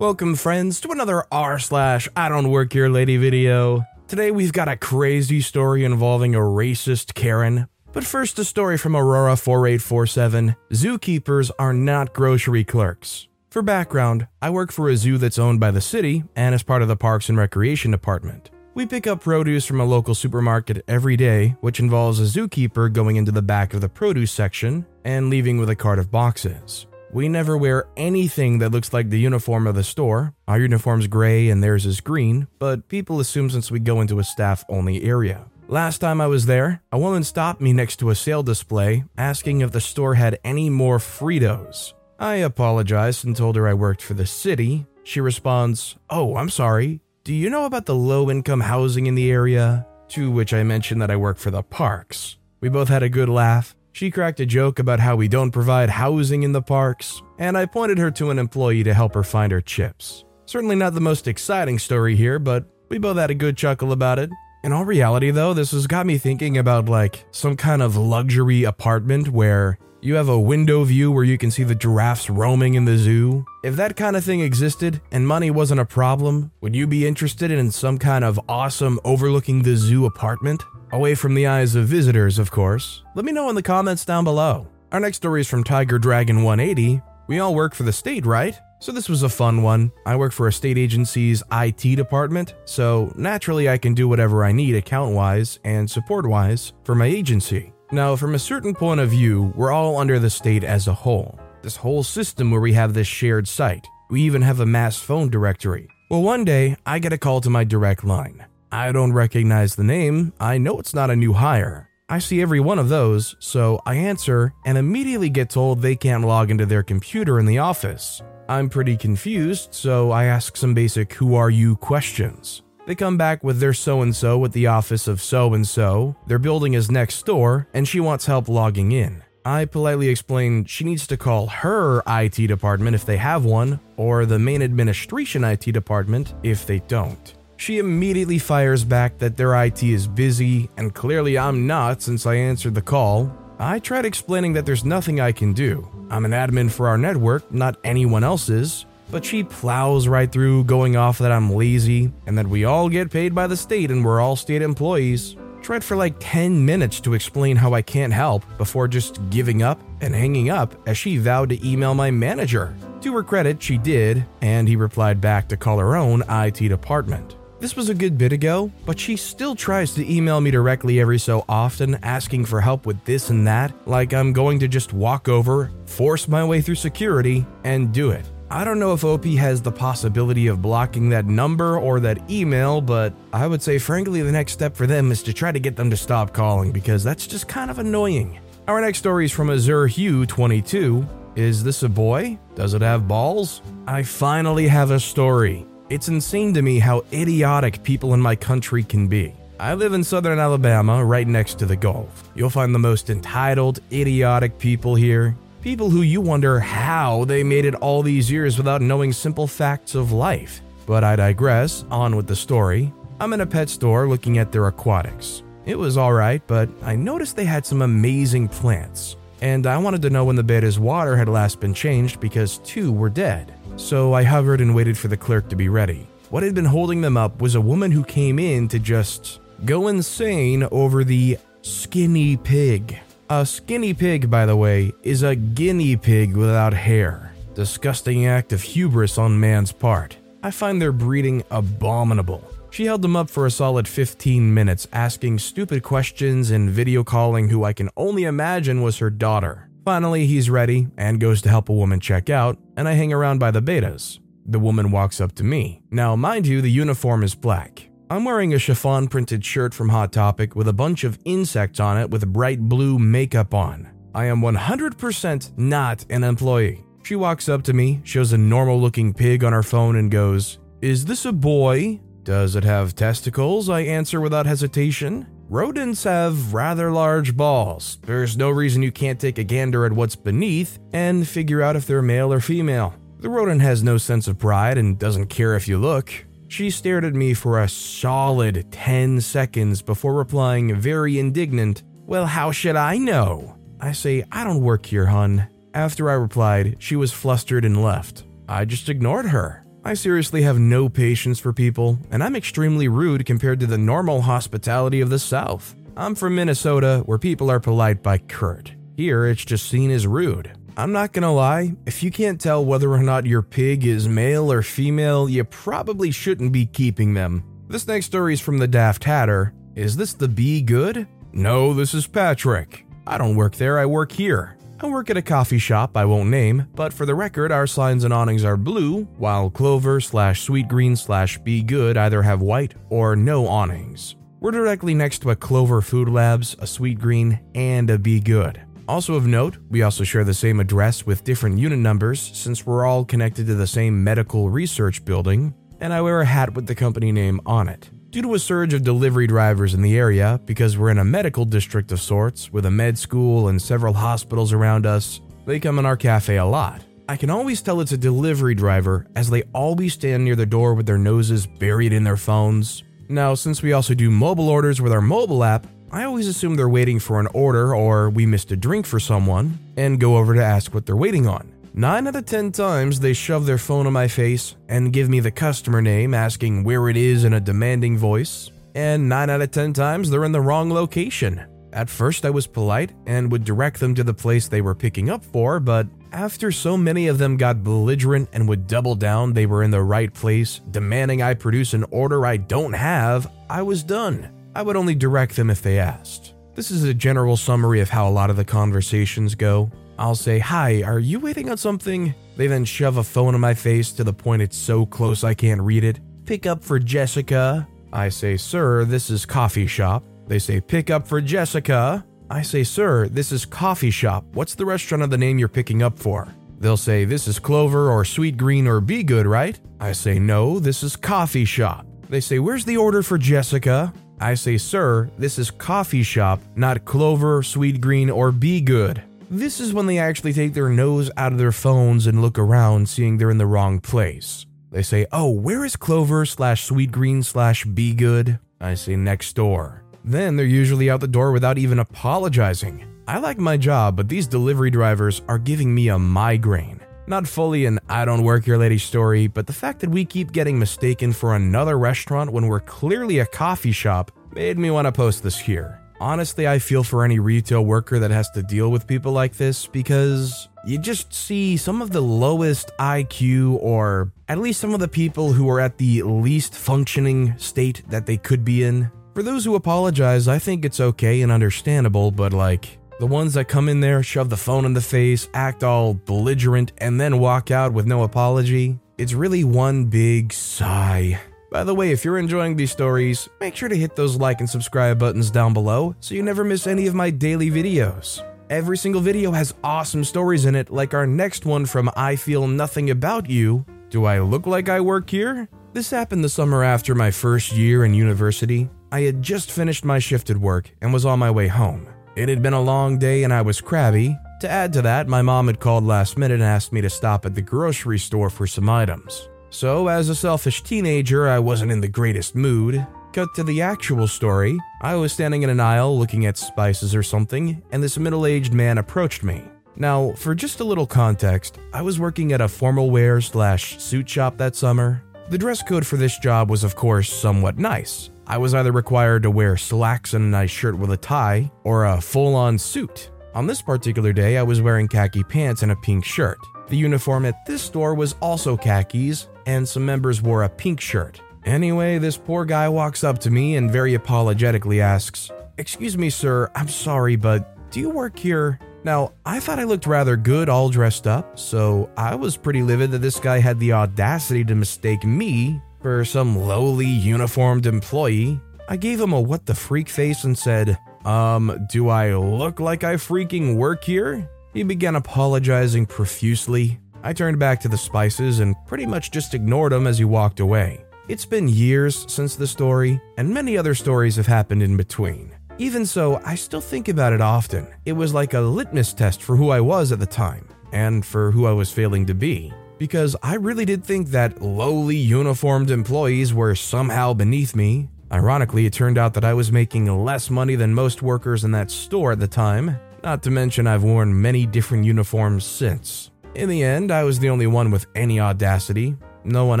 Welcome, friends, to another r slash I don't work here lady video. Today we've got a crazy story involving a racist Karen. But first, a story from Aurora 4847 Zookeepers are not grocery clerks. For background, I work for a zoo that's owned by the city and is part of the Parks and Recreation Department. We pick up produce from a local supermarket every day, which involves a zookeeper going into the back of the produce section and leaving with a cart of boxes. We never wear anything that looks like the uniform of the store. Our uniform's gray and theirs is green, but people assume since we go into a staff only area. Last time I was there, a woman stopped me next to a sale display asking if the store had any more Fritos. I apologized and told her I worked for the city. She responds, Oh, I'm sorry. Do you know about the low income housing in the area? To which I mentioned that I work for the parks. We both had a good laugh. She cracked a joke about how we don't provide housing in the parks, and I pointed her to an employee to help her find her chips. Certainly not the most exciting story here, but we both had a good chuckle about it. In all reality, though, this has got me thinking about like some kind of luxury apartment where you have a window view where you can see the giraffes roaming in the zoo. If that kind of thing existed and money wasn't a problem, would you be interested in some kind of awesome overlooking the zoo apartment? Away from the eyes of visitors, of course. Let me know in the comments down below. Our next story is from Tiger Dragon 180. We all work for the state, right? So this was a fun one. I work for a state agency's IT department, so naturally I can do whatever I need account wise and support wise for my agency. Now, from a certain point of view, we're all under the state as a whole. This whole system where we have this shared site. We even have a mass phone directory. Well, one day I get a call to my direct line. I don't recognize the name. I know it's not a new hire. I see every one of those, so I answer and immediately get told they can't log into their computer in the office. I'm pretty confused, so I ask some basic who are you questions. They come back with their so and so at the office of so and so, their building is next door, and she wants help logging in. I politely explain she needs to call her IT department if they have one, or the main administration IT department if they don't. She immediately fires back that their IT is busy, and clearly I'm not since I answered the call. I tried explaining that there's nothing I can do. I'm an admin for our network, not anyone else's. But she plows right through, going off that I'm lazy and that we all get paid by the state and we're all state employees. Tried for like 10 minutes to explain how I can't help before just giving up and hanging up as she vowed to email my manager. To her credit, she did, and he replied back to call her own IT department. This was a good bit ago, but she still tries to email me directly every so often, asking for help with this and that, like I'm going to just walk over, force my way through security, and do it. I don't know if OP has the possibility of blocking that number or that email, but I would say, frankly, the next step for them is to try to get them to stop calling because that's just kind of annoying. Our next story is from Azure Hugh 22. Is this a boy? Does it have balls? I finally have a story. It's insane to me how idiotic people in my country can be. I live in southern Alabama, right next to the Gulf. You'll find the most entitled, idiotic people here. People who you wonder how they made it all these years without knowing simple facts of life. But I digress, on with the story. I'm in a pet store looking at their aquatics. It was alright, but I noticed they had some amazing plants. And I wanted to know when the betta's water had last been changed because two were dead so I hovered and waited for the clerk to be ready. What had been holding them up was a woman who came in to just go insane over the skinny pig. A skinny pig, by the way, is a guinea pig without hair. Disgusting act of hubris on man's part. I find their breeding abominable. She held them up for a solid 15 minutes, asking stupid questions and video calling who I can only imagine was her daughter. Finally, he's ready and goes to help a woman check out, and I hang around by the bettas. The woman walks up to me. Now, mind you, the uniform is black. I'm wearing a chiffon printed shirt from Hot Topic with a bunch of insects on it with bright blue makeup on. I am 100% not an employee. She walks up to me, shows a normal looking pig on her phone, and goes, Is this a boy? Does it have testicles? I answer without hesitation. Rodents have rather large balls. There's no reason you can't take a gander at what's beneath and figure out if they're male or female. The rodent has no sense of pride and doesn't care if you look. She stared at me for a solid 10 seconds before replying, very indignant, Well, how should I know? I say, I don't work here, hun. After I replied, she was flustered and left. I just ignored her. I seriously have no patience for people, and I'm extremely rude compared to the normal hospitality of the South. I'm from Minnesota, where people are polite by Kurt. Here, it's just seen as rude. I'm not gonna lie, if you can't tell whether or not your pig is male or female, you probably shouldn't be keeping them. This next story is from the Daft Hatter. Is this the B.Good? No, this is Patrick. I don't work there, I work here. I work at a coffee shop I won't name, but for the record, our signs and awnings are blue, while Clover slash Sweetgreen slash B.Good either have white or no awnings. We're directly next to a Clover Food Labs, a Sweetgreen, and a B.Good. Also of note, we also share the same address with different unit numbers since we're all connected to the same medical research building, and I wear a hat with the company name on it. Due to a surge of delivery drivers in the area, because we're in a medical district of sorts, with a med school and several hospitals around us, they come in our cafe a lot. I can always tell it's a delivery driver as they always stand near the door with their noses buried in their phones. Now, since we also do mobile orders with our mobile app, I always assume they're waiting for an order or we missed a drink for someone and go over to ask what they're waiting on. 9 out of 10 times, they shove their phone in my face and give me the customer name, asking where it is in a demanding voice. And 9 out of 10 times, they're in the wrong location. At first, I was polite and would direct them to the place they were picking up for, but after so many of them got belligerent and would double down they were in the right place, demanding I produce an order I don't have, I was done. I would only direct them if they asked. This is a general summary of how a lot of the conversations go. I'll say, Hi, are you waiting on something? They then shove a phone in my face to the point it's so close I can't read it. Pick up for Jessica. I say, Sir, this is coffee shop. They say, Pick up for Jessica. I say, Sir, this is coffee shop. What's the restaurant of the name you're picking up for? They'll say, This is Clover or Sweetgreen or B.Good, right? I say, No, this is coffee shop. They say, Where's the order for Jessica? I say, Sir, this is coffee shop, not Clover, Sweetgreen, or B.Good. This is when they actually take their nose out of their phones and look around, seeing they're in the wrong place. They say, Oh, where is Clover slash Sweetgreen slash B.Good? I say, Next door. Then they're usually out the door without even apologizing. I like my job, but these delivery drivers are giving me a migraine. Not fully an I don't work here lady story, but the fact that we keep getting mistaken for another restaurant when we're clearly a coffee shop made me want to post this here. Honestly, I feel for any retail worker that has to deal with people like this because you just see some of the lowest IQ, or at least some of the people who are at the least functioning state that they could be in. For those who apologize, I think it's okay and understandable, but like, the ones that come in there, shove the phone in the face, act all belligerent, and then walk out with no apology, it's really one big sigh. By the way, if you're enjoying these stories, make sure to hit those like and subscribe buttons down below so you never miss any of my daily videos. Every single video has awesome stories in it, like our next one from I Feel Nothing About You. Do I look like I work here? This happened the summer after my first year in university. I had just finished my shift at work and was on my way home. It had been a long day and I was crabby. To add to that, my mom had called last minute and asked me to stop at the grocery store for some items. So, as a selfish teenager, I wasn't in the greatest mood. Cut to the actual story. I was standing in an aisle looking at spices or something, and this middle aged man approached me. Now, for just a little context, I was working at a formal wear slash suit shop that summer. The dress code for this job was, of course, somewhat nice. I was either required to wear slacks and a nice shirt with a tie, or a full on suit. On this particular day, I was wearing khaki pants and a pink shirt. The uniform at this store was also khakis, and some members wore a pink shirt. Anyway, this poor guy walks up to me and very apologetically asks, Excuse me, sir, I'm sorry, but do you work here? Now, I thought I looked rather good all dressed up, so I was pretty livid that this guy had the audacity to mistake me for some lowly uniformed employee. I gave him a what the freak face and said, Um, do I look like I freaking work here? He began apologizing profusely. I turned back to the spices and pretty much just ignored him as he walked away. It's been years since the story, and many other stories have happened in between. Even so, I still think about it often. It was like a litmus test for who I was at the time, and for who I was failing to be. Because I really did think that lowly uniformed employees were somehow beneath me. Ironically, it turned out that I was making less money than most workers in that store at the time, not to mention I've worn many different uniforms since. In the end, I was the only one with any audacity, no one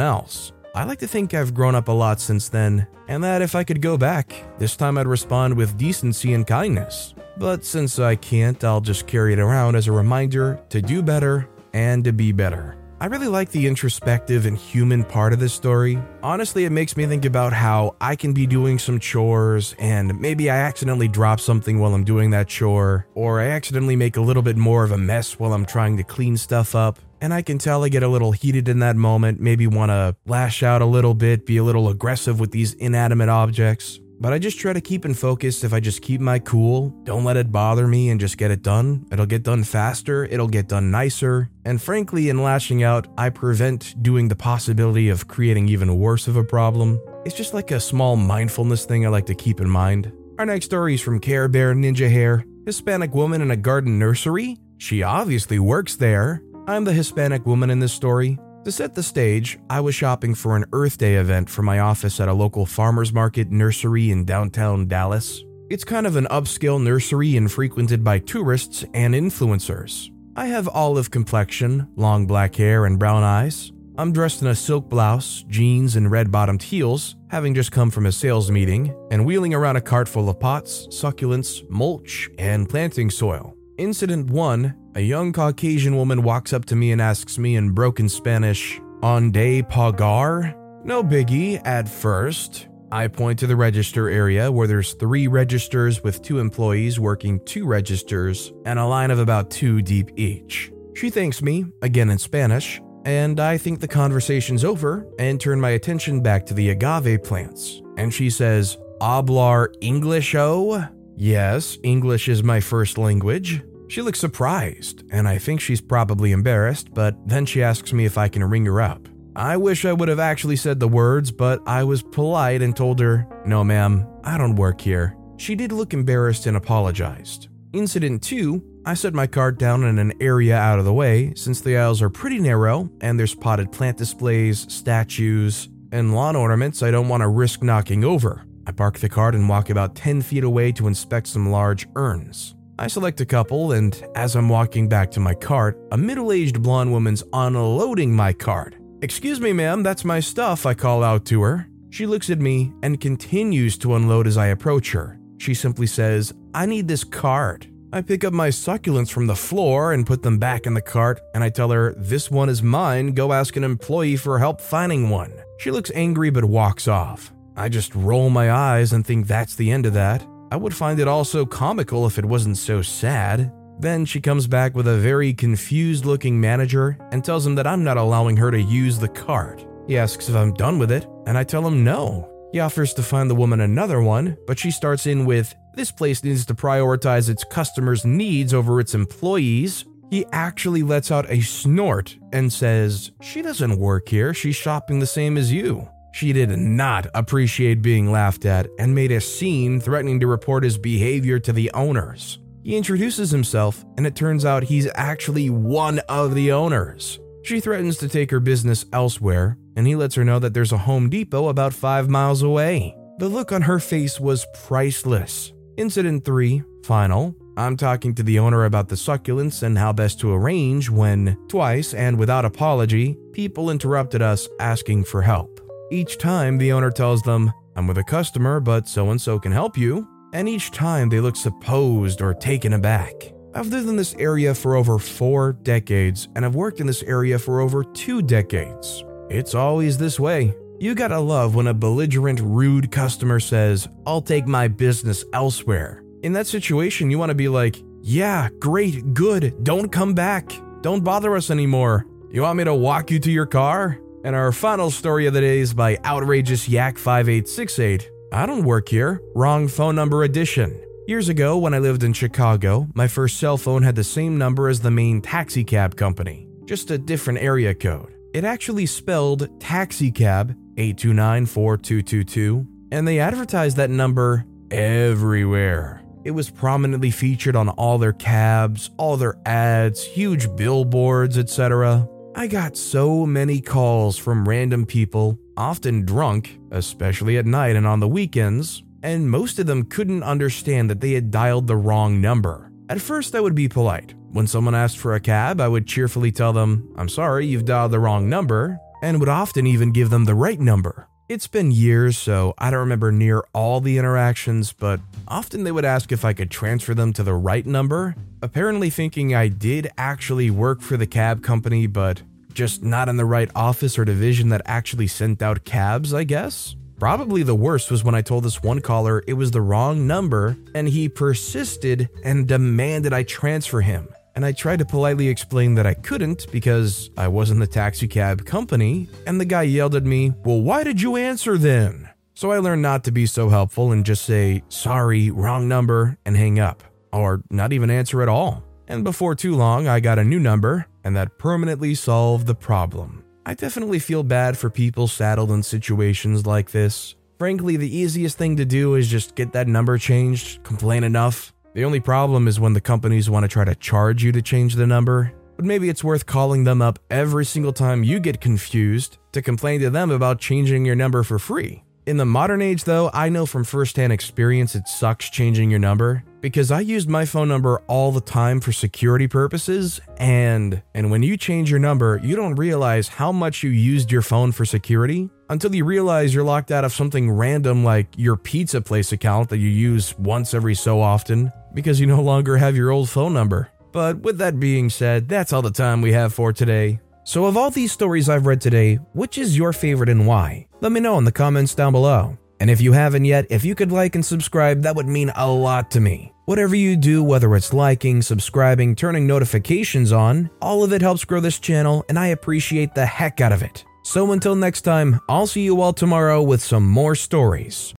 else. I like to think I've grown up a lot since then, and that if I could go back, this time I'd respond with decency and kindness. But since I can't, I'll just carry it around as a reminder to do better and to be better. I really like the introspective and human part of this story. Honestly, it makes me think about how I can be doing some chores and maybe I accidentally drop something while I'm doing that chore, or I accidentally make a little bit more of a mess while I'm trying to clean stuff up. And I can tell I get a little heated in that moment, maybe want to lash out a little bit, be a little aggressive with these inanimate objects. But I just try to keep in focus if I just keep my cool, don't let it bother me, and just get it done. It'll get done faster, it'll get done nicer, and frankly, in lashing out, I prevent doing the possibility of creating even worse of a problem. It's just like a small mindfulness thing I like to keep in mind. Our next story is from Care Bear Ninja Hair, Hispanic woman in a garden nursery. She obviously works there. I'm the Hispanic woman in this story. To set the stage, I was shopping for an Earth Day event for my office at a local farmer's market nursery in downtown Dallas. It's kind of an upscale nursery and frequented by tourists and influencers. I have olive complexion, long black hair, and brown eyes. I'm dressed in a silk blouse, jeans, and red bottomed heels, having just come from a sales meeting, and wheeling around a cart full of pots, succulents, mulch, and planting soil. Incident 1 A young Caucasian woman walks up to me and asks me in broken Spanish, "On Onde pagar? No biggie at first. I point to the register area where there's three registers with two employees working two registers and a line of about two deep each. She thanks me, again in Spanish, and I think the conversation's over and turn my attention back to the agave plants. And she says, Hablar English, oh? Yes, English is my first language. She looks surprised, and I think she's probably embarrassed, but then she asks me if I can ring her up. I wish I would have actually said the words, but I was polite and told her, No, ma'am, I don't work here. She did look embarrassed and apologized. Incident 2 I set my cart down in an area out of the way since the aisles are pretty narrow and there's potted plant displays, statues, and lawn ornaments I don't want to risk knocking over. I park the cart and walk about 10 feet away to inspect some large urns. I select a couple, and as I'm walking back to my cart, a middle aged blonde woman's unloading my cart. Excuse me, ma'am, that's my stuff, I call out to her. She looks at me and continues to unload as I approach her. She simply says, I need this cart. I pick up my succulents from the floor and put them back in the cart, and I tell her, This one is mine, go ask an employee for help finding one. She looks angry but walks off. I just roll my eyes and think that's the end of that. I would find it also comical if it wasn't so sad. Then she comes back with a very confused looking manager and tells him that I'm not allowing her to use the cart. He asks if I'm done with it, and I tell him no. He offers to find the woman another one, but she starts in with, This place needs to prioritize its customers' needs over its employees. He actually lets out a snort and says, She doesn't work here, she's shopping the same as you. She did not appreciate being laughed at and made a scene threatening to report his behavior to the owners. He introduces himself, and it turns out he's actually one of the owners. She threatens to take her business elsewhere, and he lets her know that there's a Home Depot about five miles away. The look on her face was priceless. Incident 3, final. I'm talking to the owner about the succulents and how best to arrange when, twice and without apology, people interrupted us asking for help. Each time, the owner tells them, I'm with a customer, but so and so can help you. And each time, they look supposed or taken aback. I've lived in this area for over four decades, and I've worked in this area for over two decades. It's always this way. You gotta love when a belligerent, rude customer says, I'll take my business elsewhere. In that situation, you wanna be like, Yeah, great, good, don't come back. Don't bother us anymore. You want me to walk you to your car? And our final story of the day is by Outrageous Yak 5868. I don't work here. Wrong phone number edition. Years ago, when I lived in Chicago, my first cell phone had the same number as the main taxi cab company. just a different area code. It actually spelled taxicab 8294222, and they advertised that number everywhere. It was prominently featured on all their cabs, all their ads, huge billboards, etc. I got so many calls from random people, often drunk, especially at night and on the weekends, and most of them couldn't understand that they had dialed the wrong number. At first, I would be polite. When someone asked for a cab, I would cheerfully tell them, I'm sorry, you've dialed the wrong number, and would often even give them the right number. It's been years, so I don't remember near all the interactions, but often they would ask if I could transfer them to the right number, apparently thinking I did actually work for the cab company, but just not in the right office or division that actually sent out cabs, I guess. Probably the worst was when I told this one caller it was the wrong number and he persisted and demanded I transfer him and I tried to politely explain that I couldn't because I wasn't the taxi cab company, and the guy yelled at me, Well, why did you answer then? So I learned not to be so helpful and just say, Sorry, wrong number, and hang up, or not even answer at all. And before too long, I got a new number, and that permanently solved the problem. I definitely feel bad for people saddled in situations like this. Frankly, the easiest thing to do is just get that number changed, complain enough, the only problem is when the companies want to try to charge you to change the number, but maybe it's worth calling them up every single time you get confused to complain to them about changing your number for free. In the modern age, though, I know from firsthand experience it sucks changing your number because I used my phone number all the time for security purposes and and when you change your number, you don't realize how much you used your phone for security until you realize you're locked out of something random like your pizza place account that you use once every so often because you no longer have your old phone number. But with that being said, that's all the time we have for today. So, of all these stories I've read today, which is your favorite and why? Let me know in the comments down below. And if you haven't yet, if you could like and subscribe, that would mean a lot to me. Whatever you do, whether it's liking, subscribing, turning notifications on, all of it helps grow this channel, and I appreciate the heck out of it. So until next time, I'll see you all tomorrow with some more stories.